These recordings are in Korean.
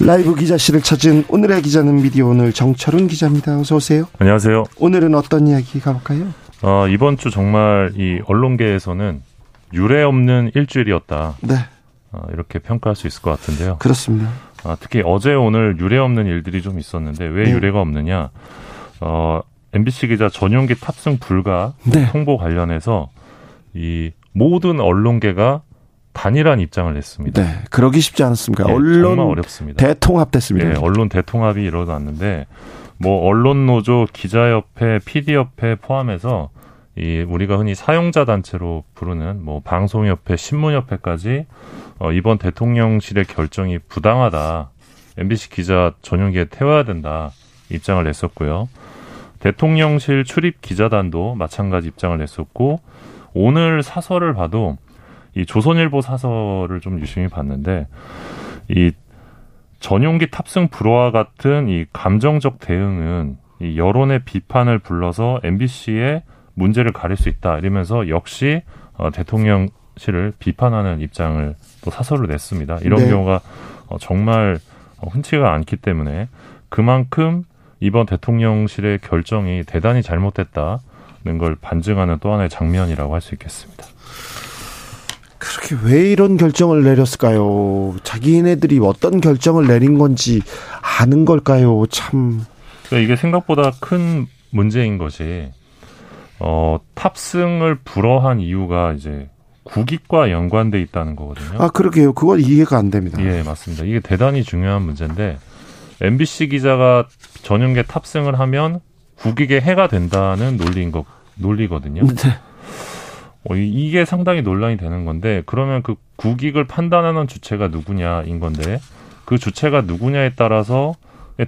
라이브 기자실을 찾은 오늘의 기자는 미디어 오늘 정철훈 기자입니다. 어서 오세요. 안녕하세요. 오늘은 어떤 이야기 가볼까요? 어, 이번 주 정말 이 언론계에서는 유례 없는 일주일이었다. 네. 어, 이렇게 평가할 수 있을 것 같은데요. 그렇습니다. 아, 특히 어제 오늘 유례 없는 일들이 좀 있었는데 왜 네. 유례가 없느냐? 어, MBC 기자 전용기 탑승 불가 네. 통보 관련해서 이 모든 언론계가 단일한 입장을 냈습니다. 네, 그러기 쉽지 않았습니까? 네, 언론 정말 어렵습니다. 대통합됐습니다. 네, 언론 대통합이 일어났는데 뭐 언론 노조, 기자협회, PD협회 포함해서 이 우리가 흔히 사용자 단체로 부르는 뭐 방송협회, 신문협회까지 어, 이번 대통령실의 결정이 부당하다. MBC 기자 전용기에 태워야 된다. 입장을 냈었고요. 대통령실 출입 기자단도 마찬가지 입장을 냈었고 오늘 사설을 봐도 이 조선일보 사설을 좀 유심히 봤는데 이 전용기 탑승 불허와 같은 이 감정적 대응은 이 여론의 비판을 불러서 MBC의 문제를 가릴 수 있다 이러면서 역시 어, 대통령실을 비판하는 입장을 또 사설을 냈습니다. 이런 네. 경우가 어, 정말 어, 흔치가 않기 때문에 그만큼 이번 대통령실의 결정이 대단히 잘못됐다는 걸 반증하는 또 하나의 장면이라고 할 수 있겠습니다. 그렇게 왜 이런 결정을 내렸을까요? 자기네들이 어떤 결정을 내린 건지 아는 걸까요? 참. 그러니까 이게 생각보다 큰 문제인 것이 어, 탑승을 불허한 이유가 이제 국익과 연관돼 있다는 거거든요. 아, 그러게요. 그건 이해가 안 됩니다. 예, 맞습니다. 이게 대단히 중요한 문제인데 MBC 기자가 전용계 탑승을 하면 국익에 해가 된다는 논리인 것 논리거든요. 네. 어, 이게 상당히 논란이 되는 건데 그러면 그 국익을 판단하는 주체가 누구냐인 건데 그 주체가 누구냐에 따라서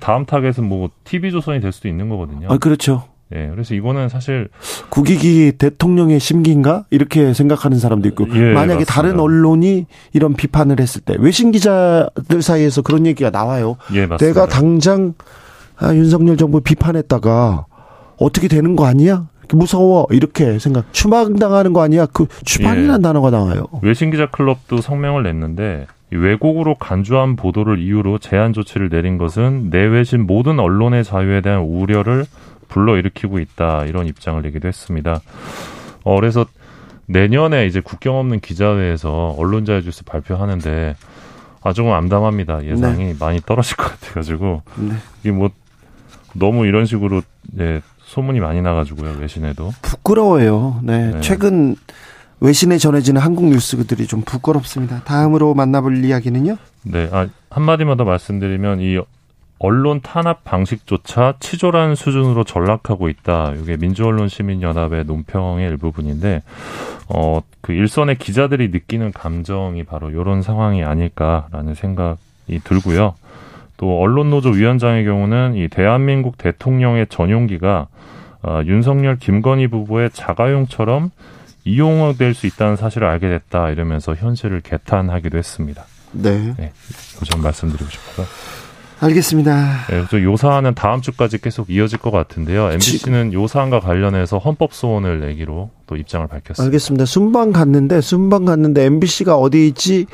다음 타겟은 뭐 TV조선이 될 수도 있는 거거든요. 아, 그렇죠. 예, 그래서 이거는 사실 국익이 대통령의 심기인가 이렇게 생각하는 사람도 있고 예, 만약에 맞습니다. 다른 언론이 이런 비판을 했을 때 외신 기자들 사이에서 그런 얘기가 나와요. 예, 맞습니다. 내가 당장 아, 윤석열 정부 비판했다가 어떻게 되는 거 아니야? 무서워 이렇게 생각 추방당하는 거 아니야 그 추방이라는 예. 단어가 나와요 외신 기자 클럽도 성명을 냈는데 왜곡으로 간주한 보도를 이유로 제한 조치를 내린 것은 내외신 모든 언론의 자유에 대한 우려를 불러일으키고 있다 이런 입장을 내기도 했습니다. 어, 그래서 내년에 이제 국경 없는 기자회에서 언론자유 주스 발표하는데 아 조금 암담합니다 예상이 네. 많이 떨어질 것 같아가지고 네. 이게 뭐 너무 이런 식으로 예, 소문이 많이 나가지고요 외신에도 부끄러워요. 네, 네. 최근 외신에 전해지는 한국 뉴스들이 좀 부끄럽습니다. 다음으로 만나볼 이야기는요? 네, 아, 한마디만 더 말씀드리면 이 언론 탄압 방식조차 치졸한 수준으로 전락하고 있다. 이게 민주언론 시민연합의 논평의 일부분인데, 어, 그 일선의 기자들이 느끼는 감정이 바로 이런 상황이 아닐까라는 생각이 들고요. 또 언론노조 위원장의 경우는 이 대한민국 대통령의 전용기가 어, 윤석열 김건희 부부의 자가용처럼 이용될 수 있다는 사실을 알게 됐다 이러면서 현실을 개탄하기도 했습니다. 네. 네. 좀 말씀드리고 싶어요. 알겠습니다. 네, 요 사안은 다음 주까지 계속 이어질 것 같은데요. MBC는 요 사안과 관련해서 헌법 소원을 내기로 또 입장을 밝혔습니다. 알겠습니다. 순방 갔는데 순방 갔는데 MBC가 어디 있지?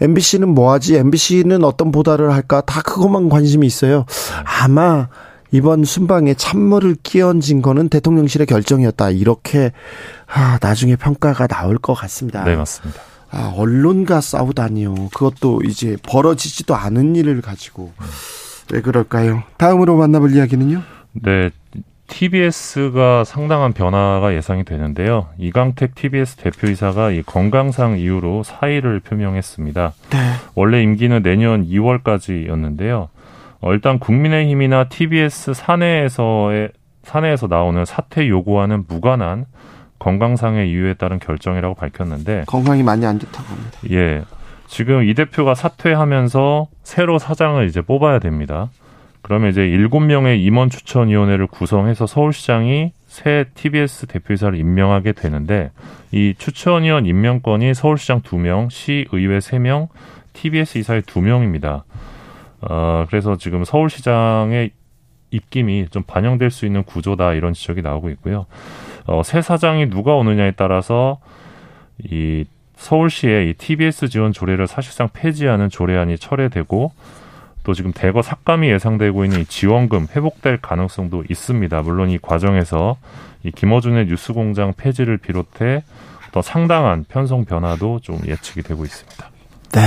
MBC는 뭐 하지? MBC는 어떤 보도를 할까? 다 그것만 관심이 있어요. 아마 이번 순방에 찬물을 끼얹은 거는 대통령실의 결정이었다. 이렇게 아, 나중에 평가가 나올 것 같습니다. 네, 맞습니다. 아, 언론과 싸우다니요. 그것도 이제 벌어지지도 않은 일을 가지고 왜 그럴까요? 다음으로 만나볼 이야기는요? 네. TBS가 상당한 변화가 예상이 되는데요. 이강택 TBS 대표이사가 이 건강상 이유로 사의를 표명했습니다. 네. 원래 임기는 내년 2월까지였는데요. 어, 일단 국민의힘이나 TBS 사내에서의 사내에서 나오는 사퇴 요구와는 무관한 건강상의 이유에 따른 결정이라고 밝혔는데 건강이 많이 안 좋다고 합니다. 예. 지금 이 대표가 사퇴하면서 새로 사장을 이제 뽑아야 됩니다. 그러면 이제 일곱 명의 임원 추천위원회를 구성해서 서울시장이 새 TBS 대표이사를 임명하게 되는데 이 추천위원 임명권이 서울시장 두명 시의회 세명 TBS 이사의 두명입니다 어, 그래서 지금 서울시장의 입김이 좀 반영될 수 있는 구조다 이런 지적이 나오고 있고요. 어, 새 사장이 누가 오느냐에 따라서 이 서울시의 이 TBS 지원 조례를 사실상 폐지하는 조례안이 철회되고 또 지금 대거 삭감이 예상되고 있는 이 지원금 회복될 가능성도 있습니다. 물론 이 과정에서 이 김어준의 뉴스공장 폐지를 비롯해 더 상당한 편성 변화도 좀 예측이 되고 있습니다. 네.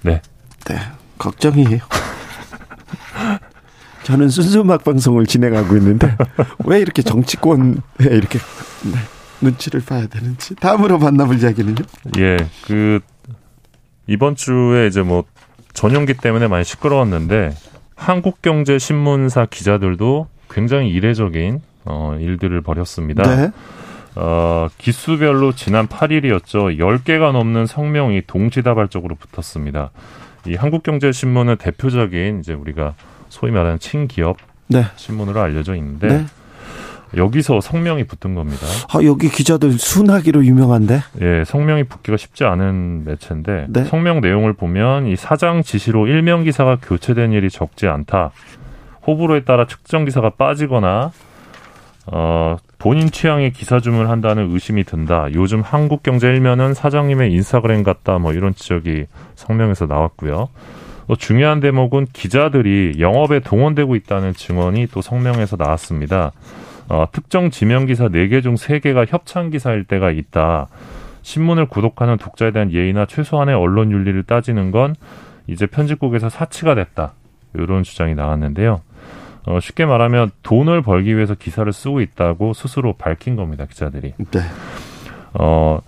네. 네. 걱정이에요. 저는 순수 음악 방송을 진행하고 있는데 왜 이렇게 정치권에 이렇게 네, 눈치를 봐야 되는지 다음으로 만나볼 이야기는요? 예, 그 이번 주에 이제 뭐 전용기 때문에 많이 시끄러웠는데 한국경제신문사 기자들도 굉장히 이례적인 어, 일들을 벌였습니다. 네. 어, 기수별로 지난 8일이었죠. 10개가 넘는 성명이 동시다발적으로 붙었습니다. 이 한국경제신문은 대표적인 이제 우리가 소위 말하는 친기업 네. 신문으로 알려져 있는데 네. 여기서 성명이 붙은 겁니다. 아, 여기 기자들 순하기로 유명한데? 예, 성명이 붙기가 쉽지 않은 매체인데 네. 성명 내용을 보면 이 사장 지시로 일명 기사가 교체된 일이 적지 않다. 호불호에 따라 특정 기사가 빠지거나 어, 본인 취향의 기사 주문을 한다는 의심이 든다. 요즘 한국 경제 일면은 사장님의 인스타그램 같다. 뭐 이런 지적이 성명에서 나왔고요. 또 중요한 대목은 기자들이 영업에 동원되고 있다는 증언이 또 성명에서 나왔습니다. 어, 특정 지명 기사 4개 중 3개가 협찬 기사일 때가 있다. 신문을 구독하는 독자에 대한 예의나 최소한의 언론 윤리를 따지는 건 이제 편집국에서 사치가 됐다. 이런 주장이 나왔는데요. 어, 쉽게 말하면 돈을 벌기 위해서 기사를 쓰고 있다고 스스로 밝힌 겁니다, 기자들이. 네. 어,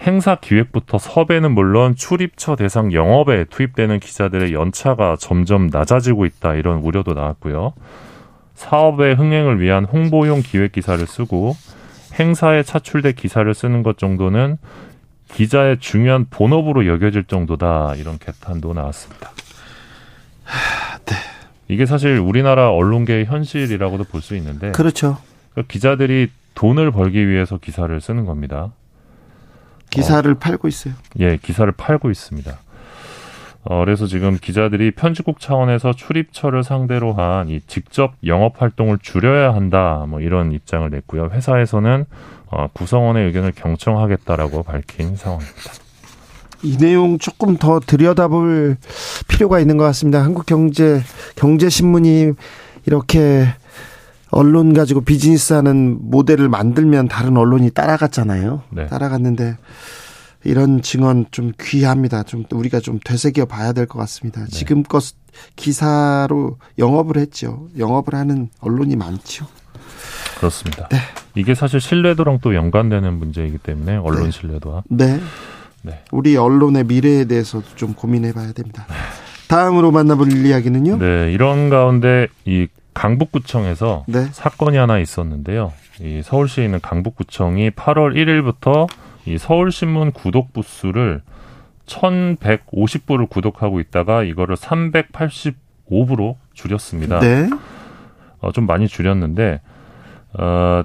행사 기획부터 섭외는 물론 출입처 대상 영업에 투입되는 기자들의 연차가 점점 낮아지고 있다 이런 우려도 나왔고요. 사업의 흥행을 위한 홍보용 기획 기사를 쓰고 행사에 차출돼 기사를 쓰는 것 정도는 기자의 중요한 본업으로 여겨질 정도다 이런 개탄도 나왔습니다. 네. 이게 사실 우리나라 언론계의 현실이라고도 볼 수 있는데 그렇죠. 그러니까 기자들이 돈을 벌기 위해서 기사를 쓰는 겁니다. 기사를 어, 팔고 있어요. 예, 기사를 팔고 있습니다. 어, 그래서 지금 기자들이 편집국 차원에서 출입처를 상대로 한 이 직접 영업 활동을 줄여야 한다, 뭐 이런 입장을 냈고요. 회사에서는 어, 구성원의 의견을 경청하겠다라고 밝힌 상황입니다. 이 내용 조금 더 들여다볼 필요가 있는 것 같습니다. 한국경제 경제신문이 이렇게 언론 가지고 비즈니스 하는 모델을 만들면 다른 언론이 따라갔잖아요. 네. 따라갔는데 이런 증언 좀 귀합니다. 좀 우리가 좀 되새겨 봐야 될 것 같습니다. 네. 지금껏 기사로 영업을 했죠. 영업을 하는 언론이 많죠. 그렇습니다. 네. 이게 사실 신뢰도랑 또 연관되는 문제이기 때문에 언론 네. 신뢰도와. 네. 네. 우리 언론의 미래에 대해서도 좀 고민해 봐야 됩니다. 다음으로 만나볼 이야기는요? 네, 이런 가운데 이 강북구청에서 네. 사건이 하나 있었는데요. 이 서울시에 있는 강북구청이 8월 1일부터 이 서울신문 구독 부수를 1150부를 구독하고 있다가 이거를 385부로 줄였습니다. 네. 어, 좀 많이 줄였는데, 어,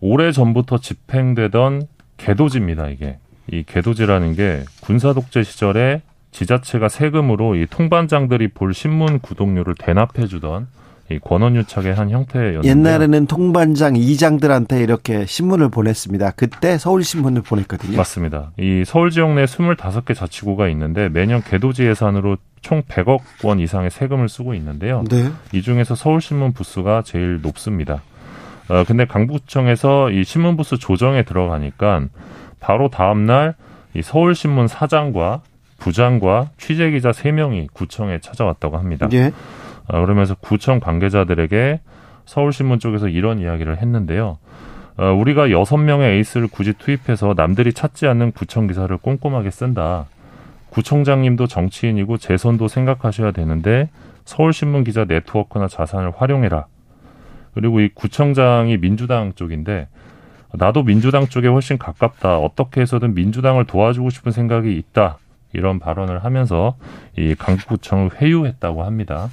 오래 전부터 집행되던 개도지입니다, 이게. 이 개도지라는 게 군사 독재 시절에 지자체가 세금으로 이 통반장들이 볼 신문 구독료를 대납해 주던 이 권원유착의 한 형태였는데 옛날에는 통반장 이장들한테 이렇게 신문을 보냈습니다. 그때 서울신문을 보냈거든요. 맞습니다. 이 서울 지역 내 25개 자치구가 있는데 매년 개도지 예산으로 총 100억 원 이상의 세금을 쓰고 있는데요. 네. 이 중에서 서울신문 부수가 제일 높습니다. 어, 근데 강북청에서 이 신문 부수 조정에 들어가니까 바로 다음 날이 서울신문 사장과 부장과 취재기자 3명이 구청에 찾아왔다고 합니다. 예. 어, 그러면서 구청 관계자들에게 서울신문 쪽에서 이런 이야기를 했는데요. 어, 우리가 여섯 명의 에이스를 굳이 투입해서 남들이 찾지 않는 구청 기사를 꼼꼼하게 쓴다. 구청장님도 정치인이고 재선도 생각하셔야 되는데 서울신문 기자 네트워크나 자산을 활용해라. 그리고 이 구청장이 민주당 쪽인데 나도 민주당 쪽에 훨씬 가깝다. 어떻게 해서든 민주당을 도와주고 싶은 생각이 있다. 이런 발언을 하면서 이 강북구청을 회유했다고 합니다.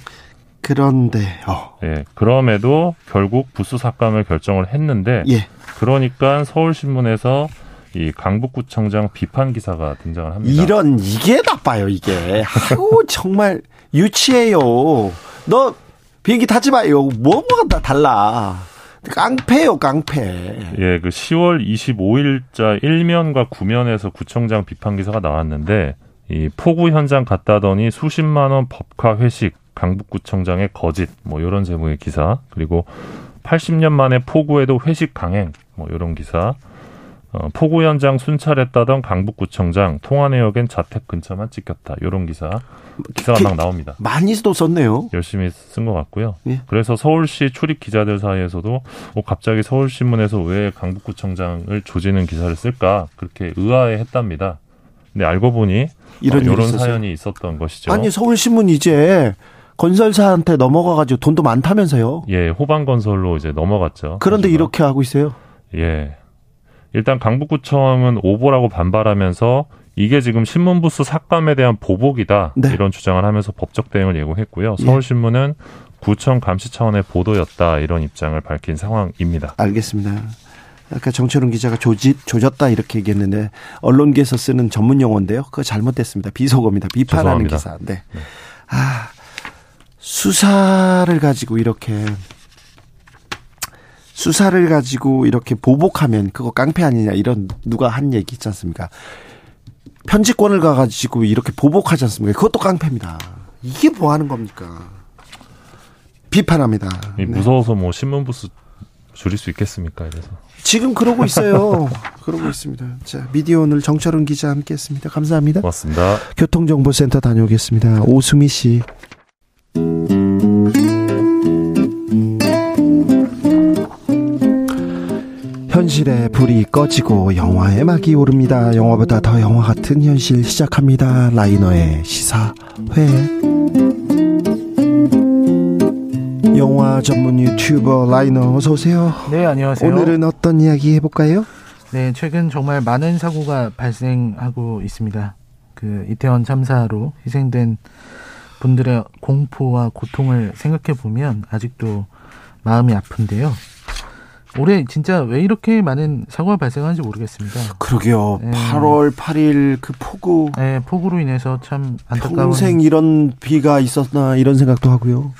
그런데요. 예, 그럼에도 결국 부수 삭감을 결정을 했는데, 예. 그러니까 서울신문에서 이 강북구청장 비판 기사가 등장을 합니다. 이런 이게 나빠요 이게. 아우 정말 유치해요. 너 비행기 타지 마요. 뭐뭐가 다 달라. 깡패요, 깡패. 예, 그 10월 25일자 1면과 9면에서 구청장 비판 기사가 나왔는데 이 포구 현장 갔다더니 수십만 원 법카 회식 강북구청장의 거짓 뭐 이런 제목의 기사 그리고 80년 만에 포구에도 회식 강행 뭐 이런 기사 어, 포구 현장 순찰했다던 강북구청장 통화 내역엔 자택 근처만 찍혔다. 이런 기사 기사가 막 나옵니다. 많이 도 썼네요. 열심히 쓴 것 같고요. 예. 그래서 서울시 출입 기자들 사이에서도 어, 갑자기 서울신문에서 왜 강북구청장을 조지는 기사를 쓸까 그렇게 의아해했답니다. 근데 알고 보니 이런, 어, 이런 사연이 있었던 것이죠. 아니 서울신문 이제 건설사한테 넘어가가지고 돈도 많다면서요? 예, 호반건설로 이제 넘어갔죠. 그런데 하지만. 이렇게 하고 있어요? 예. 일단 강북구청은 오보라고 반발하면서 이게 지금 신문부수 삭감에 대한 보복이다 네. 이런 주장을 하면서 법적 대응을 예고했고요. 예. 서울신문은 구청 감시 차원의 보도였다 이런 입장을 밝힌 상황입니다. 알겠습니다. 아까 정철웅 기자가 조짓 조졌다 이렇게 얘기했는데 언론계에서 쓰는 전문 용어인데요. 그거 잘못됐습니다. 비속어입니다. 비판하는 죄송합니다. 기사. 네. 네. 아 수사를 가지고 이렇게 수사를 가지고 이렇게 보복하면 그거 깡패 아니냐 이런 누가 한 얘기 있지 않습니까? 편집권을 가가지고 이렇게 보복하지 않습니까? 그것도 깡패입니다. 이게 뭐 하는 겁니까? 비판합니다. 네. 무서워서 뭐 신문 부스 줄일 수 있겠습니까? 이래서. 지금 그러고 있어요. 그러고 있습니다. 자, 미디어 오늘 정철은 기자 함께 했습니다. 감사합니다. 고맙습니다. 교통정보센터 다녀오겠습니다. 오수미 씨. 현실의 불이 꺼지고 영화의 막이 오릅니다. 영화보다 더 영화 같은 현실 시작합니다. 라이너의 시사회. 영화 전문 유튜버 라이너 어서 오세요. 네, 안녕하세요. 오늘은 어떤 이야기 해볼까요? 네, 최근 정말 많은 사고가 발생하고 있습니다. 그 이태원 참사로 희생된 분들의 공포와 고통을 생각해 보면 아직도 마음이 아픈데요. 올해 진짜 왜 이렇게 많은 사고가 발생하는지 모르겠습니다. 그러게요. 네. 8월 8일 그 폭우. 네, 폭우로 인해서 참 안타까운. 평생 이런 비가 있었나 이런 생각도 하고요.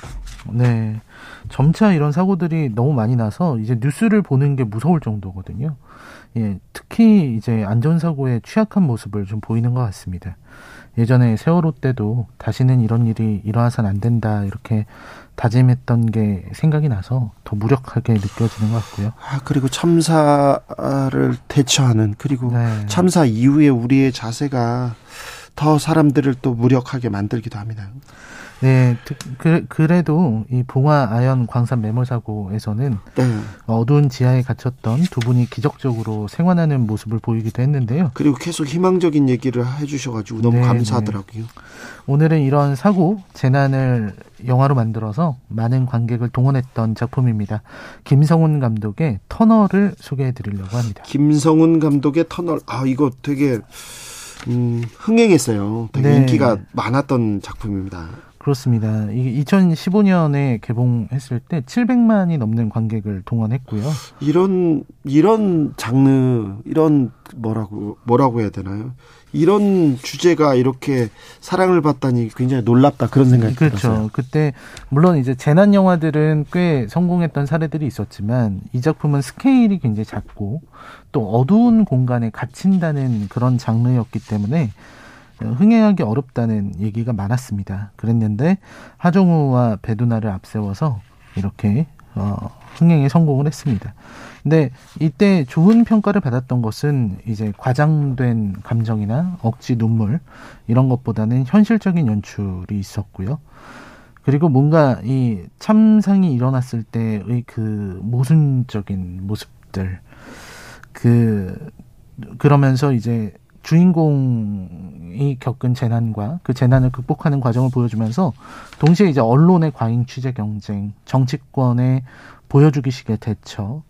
네. 점차 이런 사고들이 너무 많이 나서 이제 뉴스를 보는 게 무서울 정도거든요. 예, 특히 이제 안전사고에 취약한 모습을 좀 보이는 것 같습니다. 예전에 세월호 때도 다시는 이런 일이 일어나선 안 된다 이렇게 다짐했던 게 생각이 나서 더 무력하게 느껴지는 것 같고요. 아, 그리고 참사를 대처하는 그리고 네. 참사 이후에 우리의 자세가 더 사람들을 또 무력하게 만들기도 합니다. 네, 그, 그래도 이 봉화 아연 광산 매몰 사고에서는 네. 어두운 지하에 갇혔던 두 분이 기적적으로 생還하는 모습을 보이기도 했는데요. 그리고 계속 희망적인 얘기를 해주셔가지고 너무 네, 감사하더라고요. 네. 오늘은 이런 사고 재난을 영화로 만들어서 많은 관객을 동원했던 작품입니다. 김성훈 감독의 터널을 소개해드리려고 합니다. 김성훈 감독의 터널, 아 이거 되게 음, 흥행했어요. 되게 네. 인기가 많았던 작품입니다. 그렇습니다. 이게 2015년에 개봉했을 때 700만이 넘는 관객을 동원했고요. 이런 이런 장르 이런 뭐라고 뭐라고 해야 되나요? 이런 주제가 이렇게 사랑을 받다니 굉장히 놀랍다 그런 생각이 그렇죠. 들었어요. 그때 물론 이제 재난 영화들은 꽤 성공했던 사례들이 있었지만 이 작품은 스케일이 굉장히 작고 또 어두운 공간에 갇힌다는 그런 장르였기 때문에 흥행하기 어렵다는 얘기가 많았습니다. 그랬는데 하정우와 배두나를 앞세워서 이렇게 어, 흥행에 성공을 했습니다. 근데 이때 좋은 평가를 받았던 것은 이제 과장된 감정이나 억지 눈물 이런 것보다는 현실적인 연출이 있었고요. 그리고 뭔가 이 참상이 일어났을 때의 그 모순적인 모습들 그 그러면서 이제 주인공이 겪은 재난과 그 재난을 극복하는 과정을 보여주면서 동시에 이제 언론의 과잉 취재 경쟁, 정치권의 보여주기식의 대처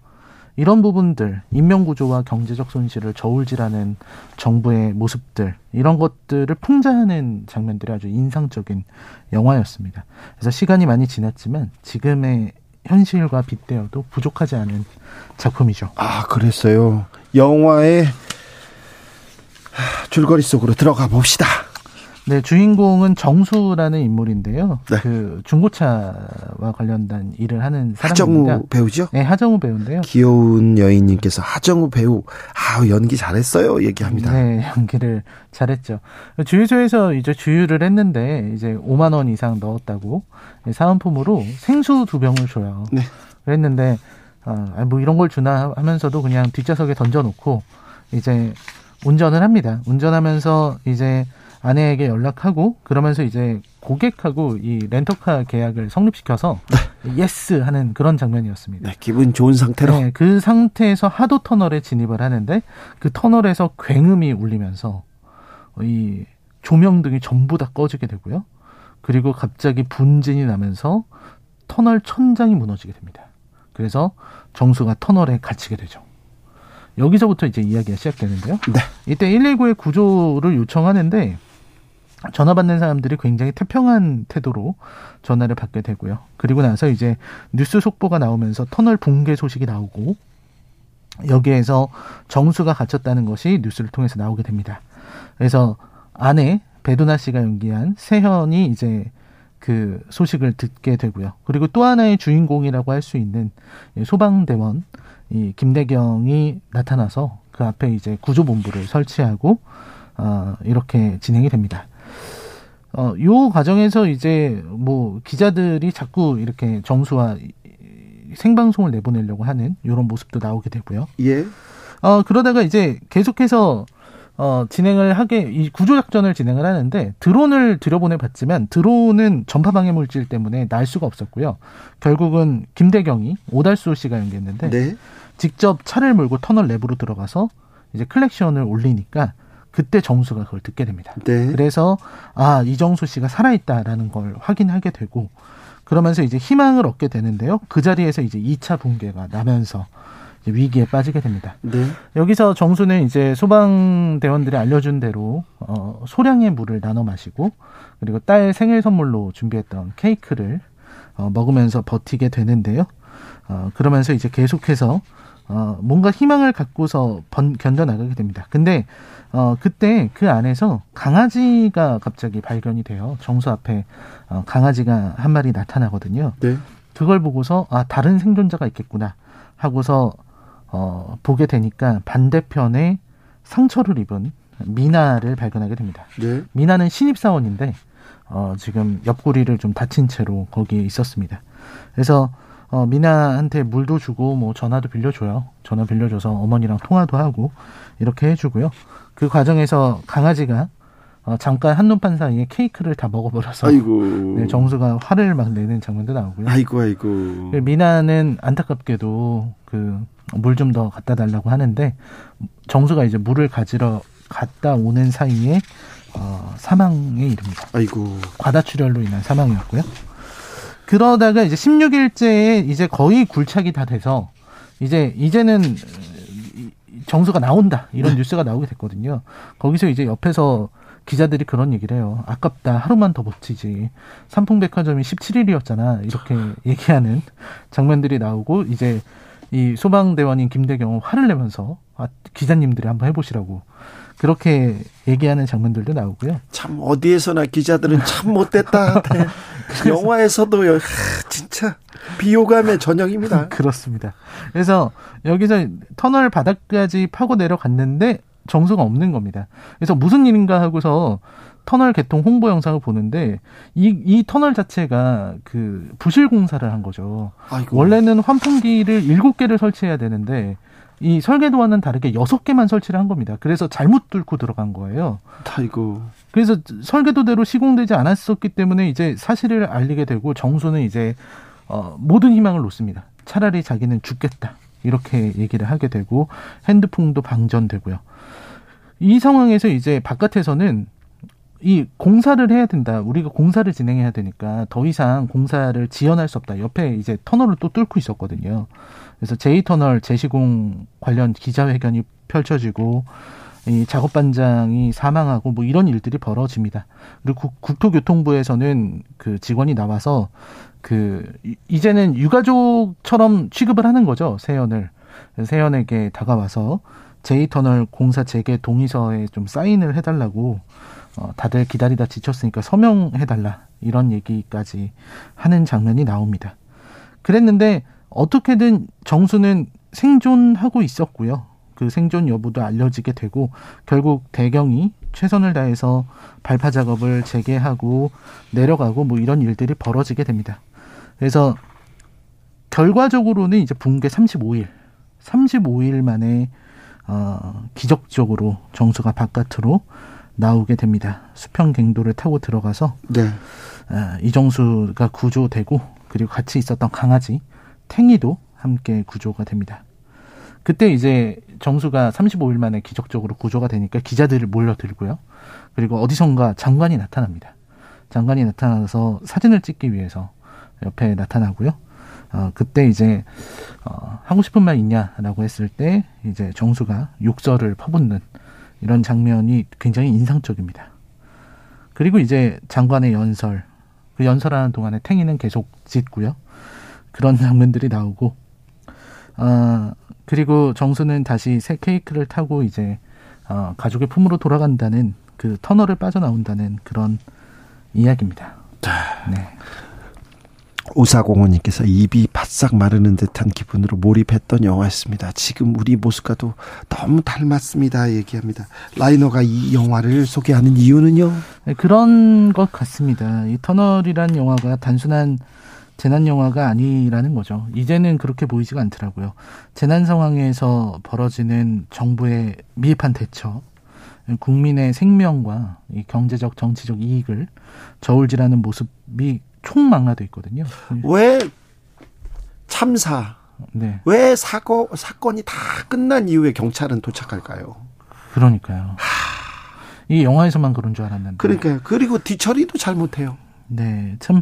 이런 부분들, 인명구조와 경제적 손실을 저울질하는 정부의 모습들, 이런 것들을 풍자하는 장면들이 아주 인상적인 영화였습니다. 그래서 시간이 많이 지났지만 지금의 현실과 빗대어도 부족하지 않은 작품이죠. 아, 그랬어요. 영화의 줄거리 속으로 들어가 봅시다. 네, 주인공은 정수라는 인물인데요. 네. 그 중고차와 관련된 일을 하는 사람입니다. 하정우 배우죠? 네, 하정우 배우인데요. 귀여운 여인님께서 하정우 배우, 아 연기 잘했어요. 얘기합니다. 네, 연기를 잘했죠. 주유소에서 이제 주유를 했는데 이제 5만 원 이상 넣었다고 사은품으로 생수 두 병을 줘요. 네. 그랬는데 아, 뭐 이런 걸 주나 하면서도 그냥 뒷좌석에 던져놓고 이제 운전을 합니다. 운전하면서 이제 아내에게 연락하고 그러면서 이제 고객하고 이 렌터카 계약을 성립시켜서 네. yes 하는 그런 장면이었습니다. 네, 기분 좋은 상태로. 네, 그 상태에서 하도 터널에 진입을 하는데 그 터널에서 굉음이 울리면서 이 조명등이 전부 다 꺼지게 되고요. 그리고 갑자기 분진이 나면서 터널 천장이 무너지게 됩니다. 그래서 정수가 터널에 갇히게 되죠. 여기서부터 이제 이야기가 시작되는데요. 네. 이때 119에 구조를 요청하는데 전화 받는 사람들이 굉장히 태평한 태도로 전화를 받게 되고요. 그리고 나서 이제 뉴스 속보가 나오면서 터널 붕괴 소식이 나오고 여기에서 정수가 갇혔다는 것이 뉴스를 통해서 나오게 됩니다. 그래서 아내 배두나 씨가 연기한 세현이 이제 그 소식을 듣게 되고요. 그리고 또 하나의 주인공이라고 할 수 있는 소방대원 이 김대경이 나타나서 그 앞에 이제 구조본부를 설치하고 어, 이렇게 진행이 됩니다. 어, 요 과정에서 이제 뭐 기자들이 자꾸 이렇게 정수와 생방송을 내보내려고 하는 이런 모습도 나오게 되고요. 예. 어, 그러다가 이제 계속해서 어, 진행을 하게, 이 구조 작전을 진행을 하는데, 드론을 들여보내 봤지만, 드론은 전파 방해 물질 때문에 날 수가 없었고요. 결국은 김대경이 오달수 씨가 연기했는데, 네. 직접 차를 몰고 터널 내부로 들어가서 이제 클렉션을 올리니까, 그때 정수가 그걸 듣게 됩니다. 네. 그래서 아 이정수 씨가 살아있다라는 걸 확인하게 되고 그러면서 이제 희망을 얻게 되는데요. 그 자리에서 이제 2차 붕괴가 나면서 위기에 빠지게 됩니다. 네. 여기서 정수는 이제 소방대원들이 알려준 대로 어, 소량의 물을 나눠 마시고 그리고 딸 생일 선물로 준비했던 케이크를 어, 먹으면서 버티게 되는데요. 어, 그러면서 이제 계속해서 어, 뭔가 희망을 갖고서 번, 견뎌나가게 됩니다. 근데 어, 그때 그 안에서 강아지가 갑자기 발견이 돼요. 정수 앞에 어, 강아지가 한 마리 나타나거든요. 네. 그걸 보고서 아 다른 생존자가 있겠구나 하고서 어, 보게 되니까 반대편에 상처를 입은 미나를 발견하게 됩니다. 네. 미나는 신입사원인데 어, 지금 옆구리를 좀 다친 채로 거기에 있었습니다. 그래서 어, 미나한테 물도 주고 뭐 전화도 빌려줘요. 전화 빌려줘서 어머니랑 통화도 하고 이렇게 해주고요. 그 과정에서 강아지가 어, 잠깐 한눈판 사이에 케이크를 다 먹어버려서 아이고. 네, 정수가 화를 막 내는 장면도 나오고요. 아이고 아이고. 미나는 안타깝게도 그 물 좀 더 갖다 달라고 하는데 정수가 이제 물을 가지러 갔다 오는 사이에 어, 사망에 이릅니다. 아이고. 과다출혈로 인한 사망이었고요. 그러다가 이제 16일째에 이제 거의 굴착이 다 돼서 이제 이제는 정수가 나온다 이런 네. 뉴스가 나오게 됐거든요. 거기서 이제 옆에서 기자들이 그런 얘기를 해요. 아깝다. 하루만 더 버티지. 삼풍백화점이 17일이었잖아. 이렇게 얘기하는 장면들이 나오고 이제 이 소방대원인 김대경은 화를 내면서 아, 기자님들이 한번 해보시라고 그렇게 얘기하는 장면들도 나오고요. 참 어디에서나 기자들은 참 못됐다. 영화에서도 진짜 비호감의 전형입니다. 그렇습니다. 그래서 여기서 터널 바닥까지 파고 내려갔는데 정수가 없는 겁니다. 그래서 무슨 일인가 하고서 터널 개통 홍보 영상을 보는데 이, 이 터널 자체가 그 부실 공사를 한 거죠. 아이고. 원래는 환풍기를 일곱 개를 설치해야 되는데 이 설계도와는 다르게 여섯 개만 설치를 한 겁니다. 그래서 잘못 뚫고 들어간 거예요. 아이고. 그래서 설계도대로 시공되지 않았었기 때문에 이제 사실을 알리게 되고 정수는 이제 어, 모든 희망을 놓습니다. 차라리 자기는 죽겠다. 이렇게 얘기를 하게 되고 핸드폰도 방전되고요. 이 상황에서 이제 바깥에서는 이 공사를 해야 된다. 우리가 공사를 진행해야 되니까 더 이상 공사를 지연할 수 없다. 옆에 이제 터널을 또 뚫고 있었거든요. 그래서 제2터널 재시공 관련 기자회견이 펼쳐지고 이 작업반장이 사망하고 뭐 이런 일들이 벌어집니다. 그리고 국토교통부에서는 그 직원이 나와서 그 이제는 유가족처럼 취급을 하는 거죠 세연을 세연에게 다가와서 제2터널 공사 재개 동의서에 좀 사인을 해달라고 어, 다들 기다리다 지쳤으니까 서명해달라 이런 얘기까지 하는 장면이 나옵니다. 그랬는데 어떻게든 정수는 생존하고 있었고요. 그 생존 여부도 알려지게 되고 결국 대경이 최선을 다해서 발파 작업을 재개하고 내려가고 뭐 이런 일들이 벌어지게 됩니다. 그래서 결과적으로는 이제 붕괴 35일, 35일 만에 어, 기적적으로 정수가 바깥으로 나오게 됩니다. 수평 갱도를 타고 들어가서 네. 어, 이정수가 구조되고 그리고 같이 있었던 강아지 탱이도 함께 구조가 됩니다. 그때 이제 정수가 35일 만에 기적적으로 구조가 되니까 기자들을 몰려들고요. 그리고 어디선가 장관이 나타납니다. 장관이 나타나서 사진을 찍기 위해서 옆에 나타나고요. 어, 그때 이제, 어, 하고 싶은 말 있냐라고 했을 때, 이제 정수가 욕설을 퍼붓는 이런 장면이 굉장히 인상적입니다. 그리고 이제 장관의 연설, 그 연설하는 동안에 탱이는 계속 짖고요. 그런 장면들이 나오고, 어, 그리고 정수는 다시 새 케이크를 타고 이제 어, 가족의 품으로 돌아간다는 그 터널을 빠져나온다는 그런 이야기입니다. 네. 오사공원님께서 입이 바싹 마르는 듯한 기분으로 몰입했던 영화였습니다. 지금 우리 모습과도 너무 닮았습니다. 얘기합니다. 라이너가 이 영화를 소개하는 이유는요? 네, 그런 것 같습니다. 이 터널이란 영화가 단순한 재난 영화가 아니라는 거죠. 이제는 그렇게 보이지가 않더라고요. 재난 상황에서 벌어지는 정부의 미흡한 대처, 국민의 생명과 이 경제적 정치적 이익을 저울질하는 모습이 총망라돼 있거든요. 왜 참사, 네. 왜 사고 사건이 다 끝난 이후에 경찰은 도착할까요? 그러니까요. 이 영화에서만 그런 줄 알았는데. 그러니까요. 그리고 뒤처리도 잘 못해요. 네, 참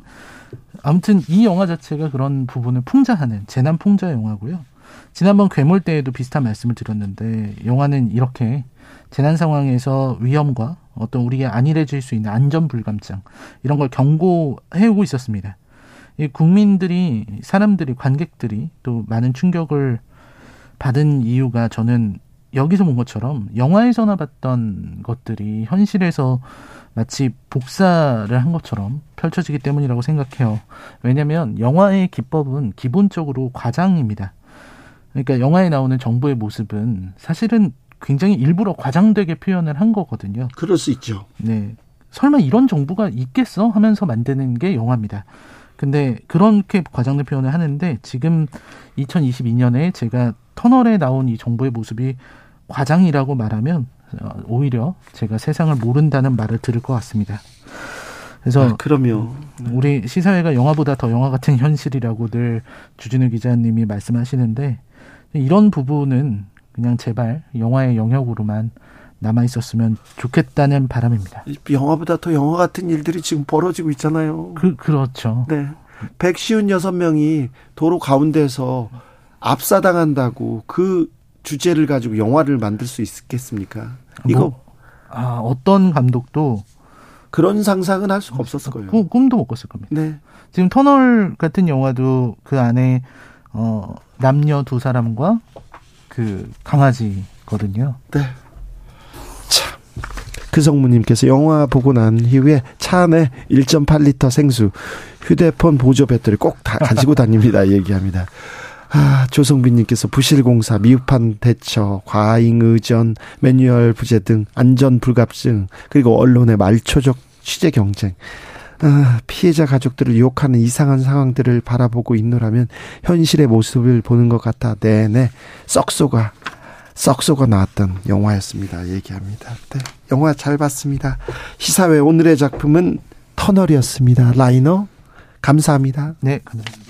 아무튼 이 영화 자체가 그런 부분을 풍자하는 재난 풍자 영화고요. 지난번 괴물 때에도 비슷한 말씀을 드렸는데 영화는 이렇게 재난 상황에서 위험과 어떤 우리가 안일해질 수 있는 안전 불감증 이런 걸 경고해 오고 있었습니다. 이 국민들이 사람들이 관객들이 또 많은 충격을 받은 이유가 저는 여기서 본 것처럼 영화에서나 봤던 것들이 현실에서 마치 복사를 한 것처럼 펼쳐지기 때문이라고 생각해요. 왜냐하면 영화의 기법은 기본적으로 과장입니다. 그러니까 영화에 나오는 정부의 모습은 사실은 굉장히 일부러 과장되게 표현을 한 거거든요. 그럴 수 있죠. 네. 설마 이런 정부가 있겠어? 하면서 만드는 게 영화입니다. 근데 그렇게 과장된 표현을 하는데 지금 2022년에 제가 터널에 나온 이 정부의 모습이 과장이라고 말하면 어, 오히려 제가 세상을 모른다는 말을 들을 것 같습니다. 그래서 아, 그럼요. 우리 시사회가 영화보다 더 영화 같은 현실이라고 늘 주진우 기자님이 말씀하시는데 이런 부분은 그냥 제발 영화의 영역으로만 남아 있었으면 좋겠다는 바람입니다. 영화보다 더 영화 같은 일들이 지금 벌어지고 있잖아요. 그 그렇죠. 네. 156명이 도로 가운데서 압사당한다고 그 주제를 가지고 영화를 만들 수 있겠습니까? 이거 뭐, 아, 어떤 감독도 그런 상상은 할 수가 없었을 거예요. 꿈, 꿈도 못 꿨을 겁니다. 네. 지금 터널 같은 영화도 그 안에 어 남녀 두 사람과 그 강아지거든요. 네. 참. 그 성무님께서 영화 보고 난 이후에 차 안에 1.8리터 생수, 휴대폰 보조 배터리 꼭 다 가지고 다닙니다. 얘기합니다. 아, 조성빈님께서 부실공사, 미흡한 대처, 과잉 의전, 매뉴얼 부재 등 안전 불갑증, 그리고 언론의 말초적 취재 경쟁. 아, 피해자 가족들을 유혹하는 이상한 상황들을 바라보고 있노라면 현실의 모습을 보는 것 같아 내내 썩소가 썩소가 나왔던 영화였습니다. 얘기합니다. 네, 영화 잘 봤습니다. 시사회 오늘의 작품은 터널이었습니다. 라이너 감사합니다. 네, 감사합니다.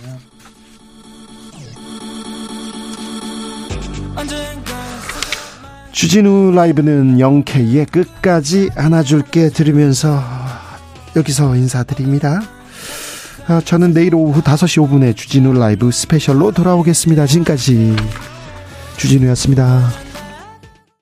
주진우 라이브는 영케이의 끝까지 안아줄게 들으면서 여기서 인사드립니다. 아, 저는 내일 오후 5시 5분에 주진우 라이브 스페셜로 돌아오겠습니다. 지금까지 주진우였습니다.